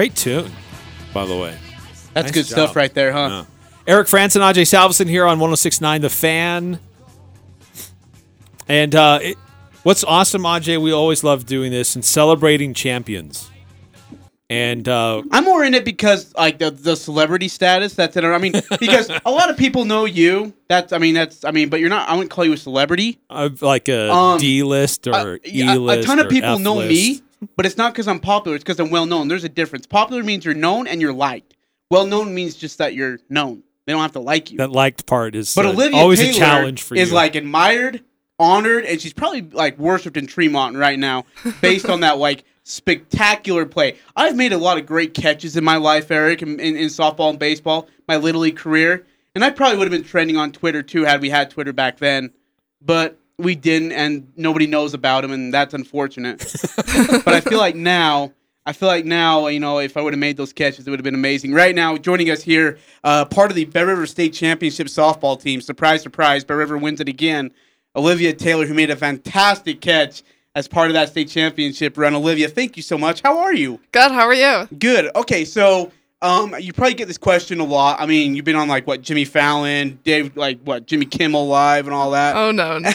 Great tune, by the way. That's Nice good job. stuff right there, huh? Yeah. Eric and Ajay Salvesen here on 1069 The Fan. And uh, it, what's awesome, Ajay, we always love doing this and celebrating champions. And uh, I'm more in it because like the, the celebrity status that's in it. I mean, because a lot of people know you. That's I mean that's I mean, but you're not. I wouldn't call you a celebrity. I've like a Um, list or Uh, yeah, E a- list. a ton of people F know me, but it's not because I'm popular. It's because I'm well known. There's a difference. Popular means you're known and you're liked. Well known means just that you're known. They don't have to like you. That liked part is but uh, Olivia always Taylor a challenge for is you. like admired, honored, and she's probably like worshipped in Tremont right now, based on that like spectacular play. I've made a lot of great catches in my life, Eric, in, in, in softball and baseball, my little league career, and I probably would have been trending on Twitter too had we had Twitter back then, but we didn't, and nobody knows about him, and that's unfortunate. but I feel like now. I feel like now, you know, if I would have made those catches, it would have been amazing. Right now, joining us here, uh, part of the Bear River State Championship softball team. Surprise, surprise, Bear River wins it again. Olivia Taylor, who made a fantastic catch as part of that state championship run. Olivia, thank you so much. How are you? Good. How are you? Good. Okay, so um, you probably get this question a lot. I mean, you've been on like what Jimmy Fallon, Dave, like what Jimmy Kimmel Live, and all that. Oh no.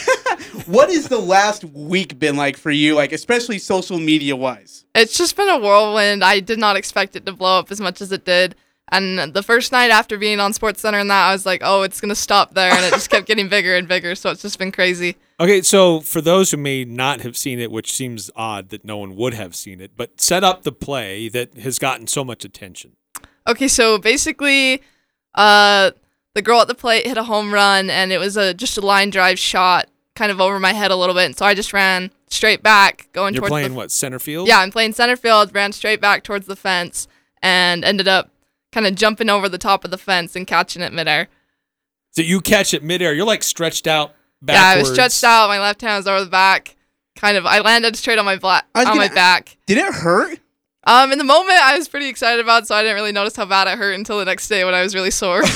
what has the last week been like for you, like especially social media wise? it's just been a whirlwind. I did not expect it to blow up as much as it did. And the first night after being on Sports Center and that, I was like, oh, it's gonna stop there, and it just kept getting bigger and bigger. So it's just been crazy. Okay, so for those who may not have seen it, which seems odd that no one would have seen it, but set up the play that has gotten so much attention. Okay, so basically, uh, the girl at the plate hit a home run, and it was a just a line drive shot, kind of over my head a little bit. And so I just ran straight back, going You're towards playing the what center field? Yeah, I'm playing center field, ran straight back towards the fence, and ended up kind of jumping over the top of the fence and catching it midair. So you catch it midair. You're like stretched out backwards. Yeah, I was stretched out. My left hand was over the back. Kind of, I landed straight on my black on my gonna- back. Did it hurt? Um, in the moment, I was pretty excited about so I didn't really notice how bad it hurt until the next day when I was really sore.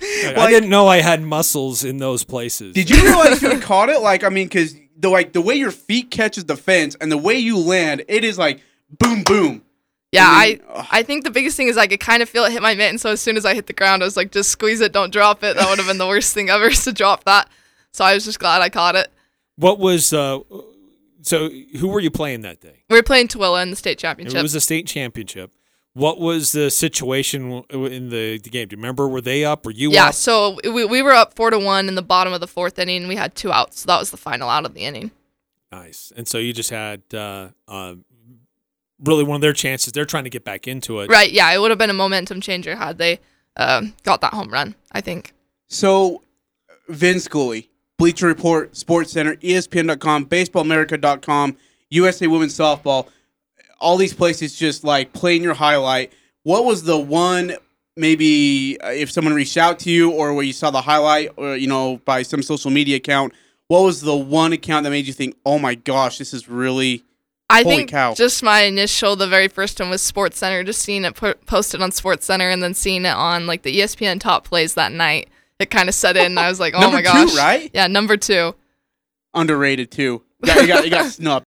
Like, I didn't know I had muscles in those places. Did you realize you caught it? Like, I mean, because the like the way your feet catches the fence and the way you land, it is like boom, boom. yeah, I I ugh. I think the biggest thing is I could kind of feel it hit my mitten. So as soon as I hit the ground, I was like, just squeeze it, don't drop it. That would have been the worst thing ever to drop that. So I was just glad I caught it. What was uh? So who were you playing that day? We were playing Tooele in the state championship. It was a state championship. What was the situation in the, the game? Do you remember? Were they up? Were you up? Yeah, up? so we, we were up four to one in the bottom of the fourth inning. We had two outs, so that was the final out of the inning. Nice. And so you just had uh, uh, really one of their chances. They're trying to get back into it. Right? Yeah, it would have been a momentum changer had they um got that home run. I think. So, Vince Scully, Bleacher Report, Sports Center, ESPN.com, BaseballAmerica.com, USA Women's Softball, all these places just like playing your highlight. What was the one? Maybe uh, if someone reached out to you, or where you saw the highlight, or you know, by some social media account. What was the one account that made you think, "Oh my gosh, this is really"? I Holy think cow. just my initial, the very first one was Sports Center. Just seeing it put, posted on Sports Center and then seeing it on like the ESPN top plays that night, it kind of set in. and I was like, oh Number my two, gosh, right? Yeah, number two. Underrated too. You got, you got, you got snubbed.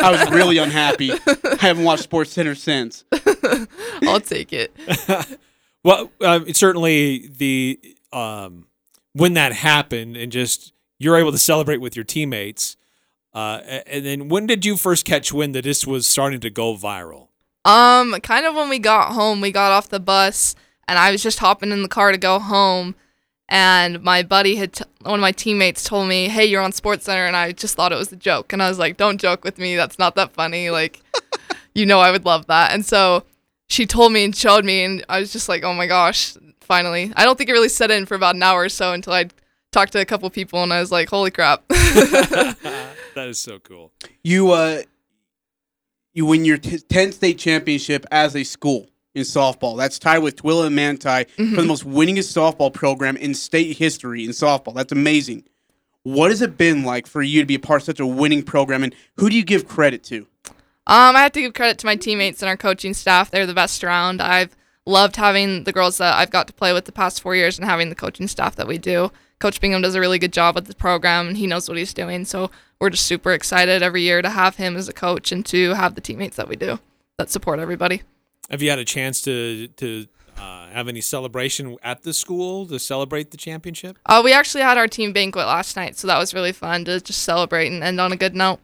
I was really unhappy. I haven't watched Sports Center since. I'll take it. Well, uh, certainly the um, when that happened, and just you're able to celebrate with your teammates. Uh, and then, when did you first catch wind that this was starting to go viral? Um, kind of when we got home, we got off the bus, and I was just hopping in the car to go home, and my buddy had t- one of my teammates told me, "Hey, you're on Sports Center," and I just thought it was a joke, and I was like, "Don't joke with me. That's not that funny. Like, you know, I would love that." And so she told me and showed me, and I was just like, "Oh my gosh!" Finally, I don't think it really set in for about an hour or so until I talked to a couple people, and I was like, "Holy crap!" that is so cool. You uh, you win your t- 10th state championship as a school in softball. That's tied with Tooele and Manti for the most winningest softball program in state history in softball. That's amazing. What has it been like for you to be a part of such a winning program, and who do you give credit to? Um, I have to give credit to my teammates and our coaching staff. They're the best around. I've loved having the girls that I've got to play with the past four years and having the coaching staff that we do. Coach Bingham does a really good job with the program, and he knows what he's doing. So we're just super excited every year to have him as a coach and to have the teammates that we do that support everybody. Have you had a chance to to uh, have any celebration at the school to celebrate the championship? Uh, we actually had our team banquet last night, so that was really fun to just celebrate and end on a good note.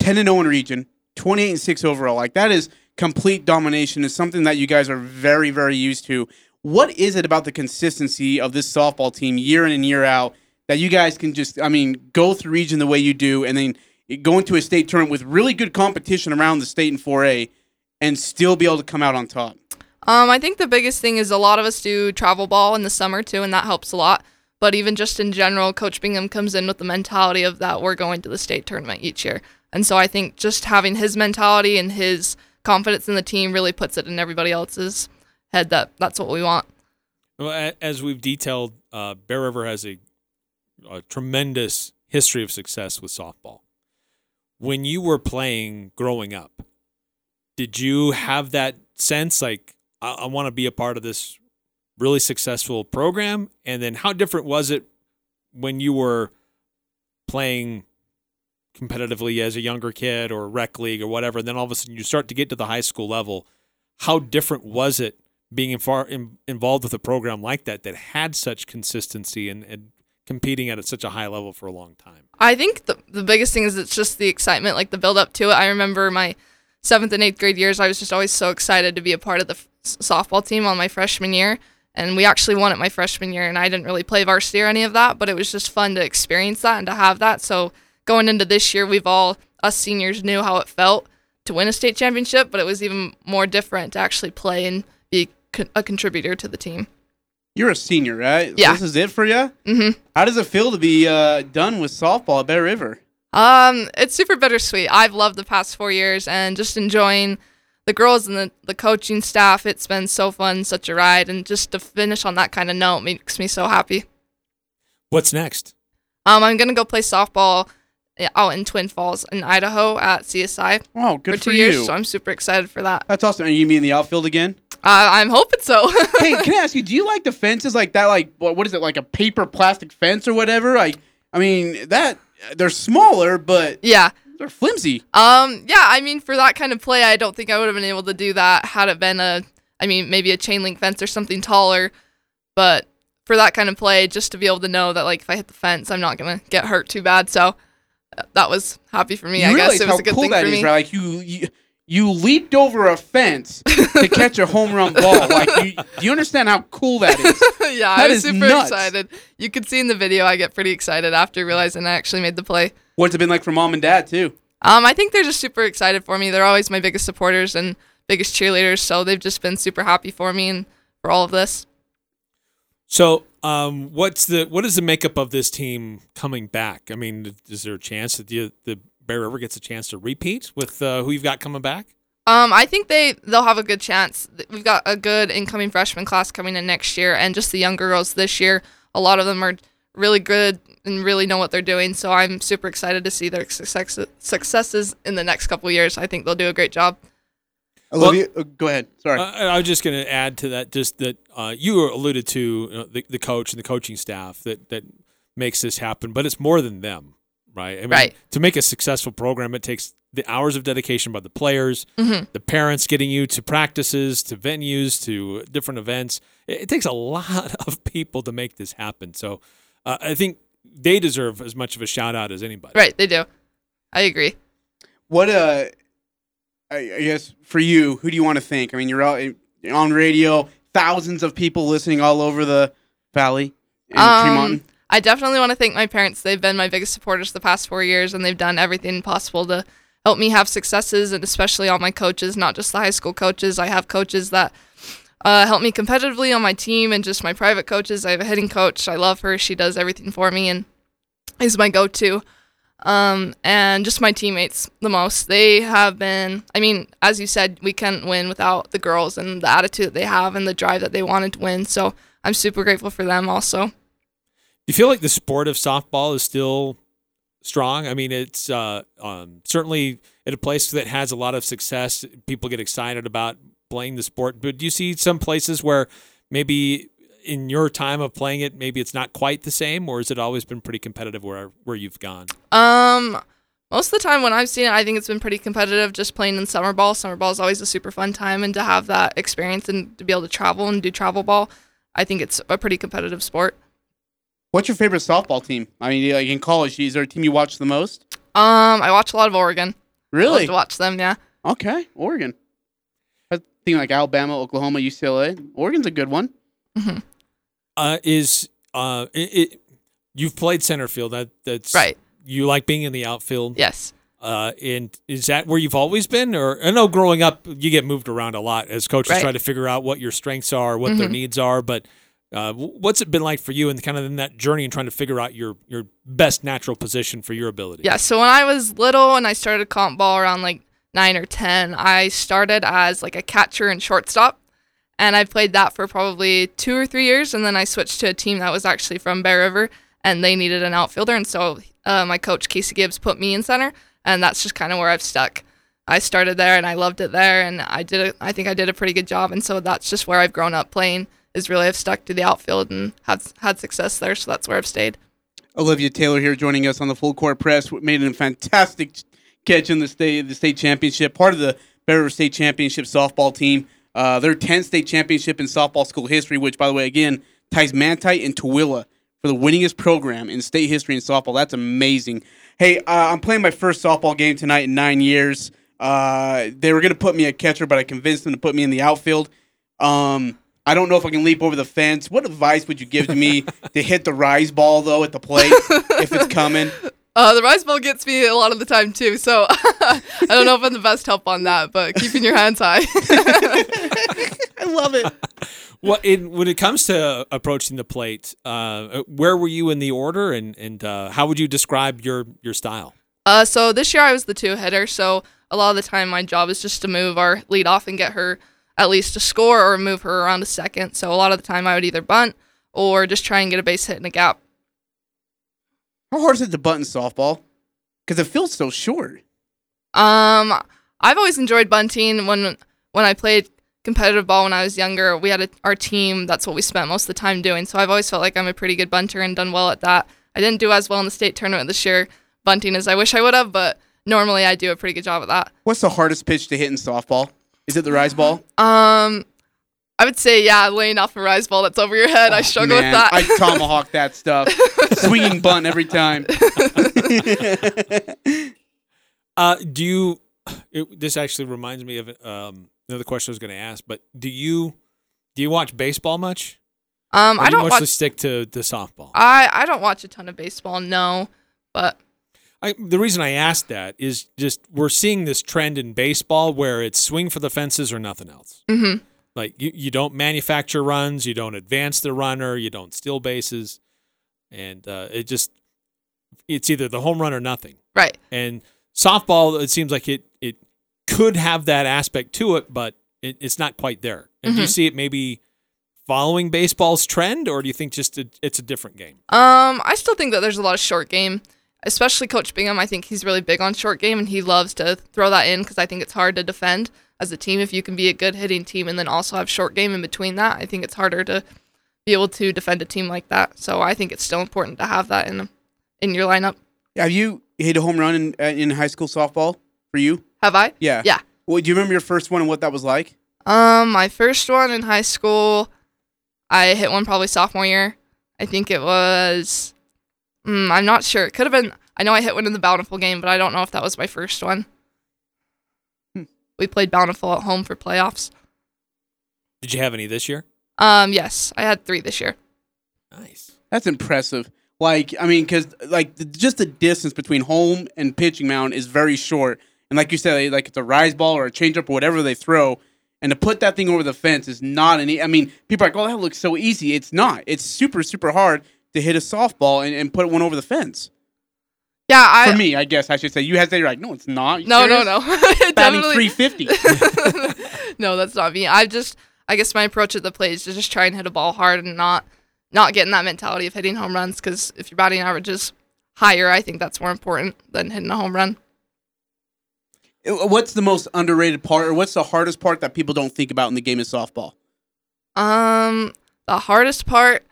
10 and 0 in region, 28 and 6 overall. Like that is complete domination. Is something that you guys are very very used to. What is it about the consistency of this softball team year in and year out that you guys can just I mean go through region the way you do and then go into a state tournament with really good competition around the state in 4A and still be able to come out on top? Um, I think the biggest thing is a lot of us do travel ball in the summer too, and that helps a lot. But even just in general, Coach Bingham comes in with the mentality of that we're going to the state tournament each year. And so I think just having his mentality and his confidence in the team really puts it in everybody else's head that that's what we want. Well, as we've detailed, uh, Bear River has a, a tremendous history of success with softball. When you were playing growing up, did you have that sense like I, I want to be a part of this really successful program? And then how different was it when you were playing competitively as a younger kid or rec league or whatever? And then all of a sudden you start to get to the high school level. How different was it being in far, in, involved with a program like that that had such consistency and, and competing at such a high level for a long time? I think the, the biggest thing is it's just the excitement, like the build up to it. I remember my seventh and eighth grade years, I was just always so excited to be a part of the f- softball team on my freshman year. And we actually won it my freshman year, and I didn't really play varsity or any of that, but it was just fun to experience that and to have that. So going into this year, we've all, us seniors, knew how it felt to win a state championship, but it was even more different to actually play and be co- a contributor to the team. You're a senior, right? Yeah. This is it for you? Mm-hmm. How does it feel to be uh, done with softball at Bear River? Um, it's super bittersweet. I've loved the past four years and just enjoying the girls and the, the coaching staff. It's been so fun, such a ride, and just to finish on that kind of note makes me so happy. What's next? Um, I'm gonna go play softball uh, out in Twin Falls in Idaho at CSI Oh, good for for, two you. years, so I'm super excited for that. That's awesome. Are you mean the outfield again? Uh, I'm hoping so. hey, can I ask you? Do you like the fences like that? Like what? What is it? Like a paper plastic fence or whatever? Like, I mean that they're smaller, but yeah. they're flimsy. Um, yeah, I mean, for that kind of play, I don't think I would have been able to do that had it been a, I mean, maybe a chain link fence or something taller. But for that kind of play, just to be able to know that, like, if I hit the fence, I'm not going to get hurt too bad. So uh, that was happy for me. you I guess it was a good cool thing that for is, me. right? Like you, you, you leaped over a fence to catch a home run ball. Like, you, do you understand how cool that is? yeah, That I was is super nuts. excited. You could see in the video, I get pretty excited after realizing I actually made the play. What's it been like for mom and dad too? Um, I think they're just super excited for me. They're always my biggest supporters and biggest cheerleaders, so they've just been super happy for me and for all of this. So, um, what's the what is the makeup of this team coming back? I mean, is there a chance that the the Bear River gets a chance to repeat with uh, who you've got coming back? Um, I think they they'll have a good chance. We've got a good incoming freshman class coming in next year, and just the younger girls this year. A lot of them are really good and really know what they're doing. So I'm super excited to see their success, successes in the next couple years. I think they'll do a great job. Olivia, uh, go ahead. Sorry. Uh, I was just going to add to that, just that uh, you alluded to uh, the, the coach and the coaching staff that that makes this happen, but it's more than them, right? I mean, Right. To make a successful program, it takes the hours of dedication by the players, Mhm. the parents getting you to practices, to venues, to different events. It, it takes a lot of people to make this happen. So uh, I think they deserve as much of a shout out as anybody. Right, they do. I agree. What uh, I, I guess for you, who do you want to thank? I mean, you're out you're on radio, thousands of people listening all over the valley and Tremont. I definitely want to thank my parents. They've been my biggest supporters the past four years, and they've done everything possible to help me have successes, and especially all my coaches, not just the high school coaches. I have coaches that uh, help me competitively on my team, and just my private coaches. I have a hitting coach. I love her. She does everything for me, and is my go-to. Um, and just my teammates the most. They have been. I mean, as you said, we can't win without the girls and the attitude that they have and the drive that they wanted to win. So I'm super grateful for them also. Do you feel like the sport of softball is still strong? I mean, it's uh, um, certainly at a place that has a lot of success. People get excited about playing the sport. But do you see some places where maybe in your time of playing it, maybe it's not quite the same, or has it always been pretty competitive where where you've gone? Um, most of the time when I've seen it, I think it's been pretty competitive. Just playing in summer ball. Summer ball is always a super fun time, and to have that experience and to be able to travel and do travel ball, I think it's a pretty competitive sport. What's your favorite softball team? I mean, like in college, is there a team you watch the most? Um, I watch a lot of Oregon. I Really? love to watch them. Yeah. Okay, Oregon. I think like Alabama, Oklahoma, UCLA. Oregon's a good one. Uh, is uh, it, it you've played center field? That that's Right. You like being in the outfield? Yes. Uh, and is that where you've always been? Or I know growing up, you get moved around a lot as coaches Right. try to figure out what your strengths are, what their Mhm. needs are. But uh, what's it been like for you, and kind of in that journey and trying to figure out your your best natural position for your ability? Yeah. So when I was little and I started comp ball around like nine or ten, I started as like a catcher and shortstop, and I played that for probably two or three years, and then I switched to a team that was actually from Bear River, and they needed an outfielder, and so uh, my coach Casey Gibbs put me in center, and that's just kind of where I've stuck. I started there and I loved it there, and I did. A, I think I did a pretty good job, and so that's just where I've grown up playing. Is really I've stuck to the outfield and had had success there, so that's where I've stayed. Olivia Taylor here joining us on the Full Court Press. Made a fantastic catch in the state the state championship, part of the River State Championship softball team. Uh, their 10th state championship in softball school history, which, by the way, again, ties Manti and Tooele for the winningest program in state history in softball. That's amazing. Hey, uh, I'm playing my first softball game tonight in nine years. Uh, they were going to put me at catcher, but I convinced them to put me in the outfield. Um, I don't know if I can leap over the fence. What advice would you give to me to hit the rise ball though at the plate if it's coming? Uh, the rise ball gets me a lot of the time too, so I don't know if I'm the best help on that, but keeping your hands high. I love it. Well, in, when it comes to approaching the plate, uh, where were you in the order, and and uh, how would you describe your your style? uh, so this year I was the two hitter, so a lot of the time my job is just to move our lead off and get her at least a score or move her around a second. So a lot of the time I would either bunt or just try and get a base hit in a gap. How hard is it to button softball? Because it feels so short. Um, I've always enjoyed bunting. When when I played competitive ball when I was younger, we had a, our team. That's what we spent most of the time doing. So I've always felt like I'm a pretty good bunter and done well at that. I didn't do as well in the state tournament this year bunting as I wish I would have, but normally I do a pretty good job at that. What's the hardest pitch to hit in softball? Is it the rise ball? Um, I would say yeah, laying off a rise ball that's over your head. I struggle Oh, Man, with that. I tomahawk that stuff. Swinging bunt every time. Uh, do you? It, this actually reminds me of um, another question I was going to ask. But do you do you watch baseball much? um, Or I do you don't mostly watch. stick to the softball. I I don't watch a ton of baseball. No, but I, the reason I asked that is just we're seeing this trend in baseball where it's swing for the fences or nothing else. mhm. Like you, you don't manufacture runs, you don't advance the runner, you don't steal bases, and uh, it just it's either the home run or nothing. right. And softball, it seems like it it could have that aspect to it, but it, it's not quite there. And do you Mhm. see it maybe following baseball's trend, or do you think just it, it's a different game? Um, I still think that there's a lot of short game, especially Coach Bingham. I think he's really big on short game, and he loves to throw that in because I think it's hard to defend as a team if you can be a good hitting team and then also have short game in between that. I think it's harder to be able to defend a team like that. So I think it's still important to have that in in your lineup. Have you hit a home run in, uh, in high school softball for you? Have I? Yeah. Yeah. Well, do you remember your first one and what that was like? Um, my first one in high school, I hit one probably sophomore year. I think it was. Mm, I'm not sure. It could have been. I know I hit one in the Bountiful game, but I don't know if that was my first one. Hmm. We played Bountiful at home for playoffs. Did you have any this year? Um, yes, I had three this year. Nice. That's impressive. Like, I mean, because like the, just the distance between home and pitching mound is very short, and like you said, like it's a rise ball or a changeup or whatever they throw, and to put that thing over the fence is not an. E- I mean, people are like, "Oh, that looks so easy." It's not. It's super, super hard to hit a softball and, and put one over the fence. Yeah, I. For me, I guess I should say. You hesitate. You're like, "No, it's not." No, no, serious? no. Batting 350. no, that's not me. I just, I guess my approach at the plate is to just try and hit a ball hard and not, not getting that mentality of hitting home runs. Because if your batting average is higher, I think that's more important than hitting a home run. Uh, What's the most underrated part, or what's the hardest part that people don't think about in the game of softball? Um, The hardest part.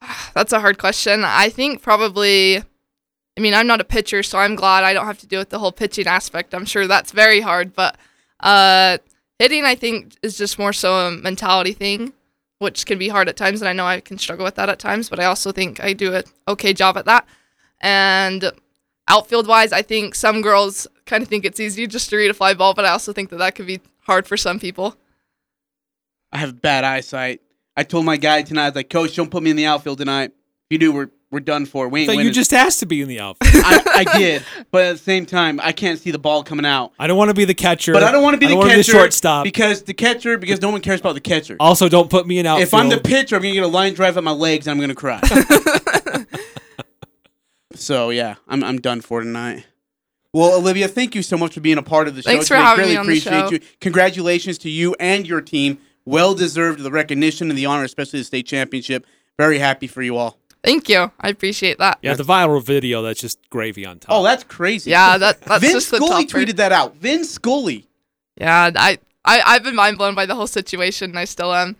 That's a hard question. I think probably. I mean, I'm not a pitcher, so I'm glad I don't have to deal with the whole pitching aspect. I'm sure that's very hard, but uh, hitting, I think, is just more so a mentality thing, which can be hard at times, and I know I can struggle with that at times. But I also think I do an okay job at that. And outfield wise, I think some girls kind of think it's easy just to read a fly ball, but I also think that that could be hard for some people. I have bad eyesight. I told my guy tonight, I was like, Coach, don't put me in the outfield tonight. If you do, we're we're done for. We ain't But you just asked to be in the outfield. I, I did, but at the same time, I can't see the ball coming out. I don't want to be the catcher. But I don't want to be I the don't wanna catcher shortstop. because the catcher because no one cares about the catcher. also, don't put me in outfield. if I'm the pitcher, I'm gonna get a line drive at my legs and I'm gonna cry. so yeah, I'm I'm done for tonight. Well, Olivia, thank you so much for being a part of the show. Thanks for having really me on the appreciate show. you. Congratulations to you and your team. Well deserved the recognition and the honor, especially the state championship. Very happy for you all. Thank you. I appreciate that. yeah, the viral video that's just gravy on top. Oh, that's crazy. Yeah, that that's Vince just the Scully top part. tweeted that out. Vince Scully. Yeah, I, I I've been mind blown by the whole situation, and I still am.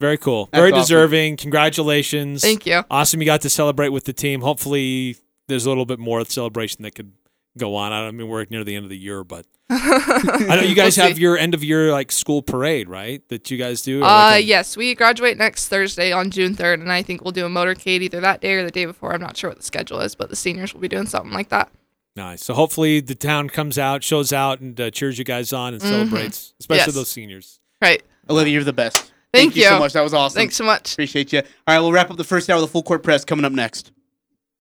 very cool. That's Very awesome. deserving. Congratulations. Thank you. Awesome. You got to celebrate with the team. Hopefully, there's a little bit more celebration that could go on. I don't I mean we're near the end of the year, but I know you guys We'll have see. your end of year like school parade, right? That you guys do. Uh, like a- yes, we graduate next Thursday on June 3rd, and I think we'll do a motorcade either that day or the day before. I'm not sure what the schedule is, but the seniors will be doing something like that. Nice. So hopefully the town comes out, shows out, and uh, cheers you guys on and celebrates, especially Yes. those seniors. Right. Olivia, you're the best. Thank you so much. That was awesome. Thanks so much. Appreciate you. All right, we'll wrap up the first hour of the full court press coming up next.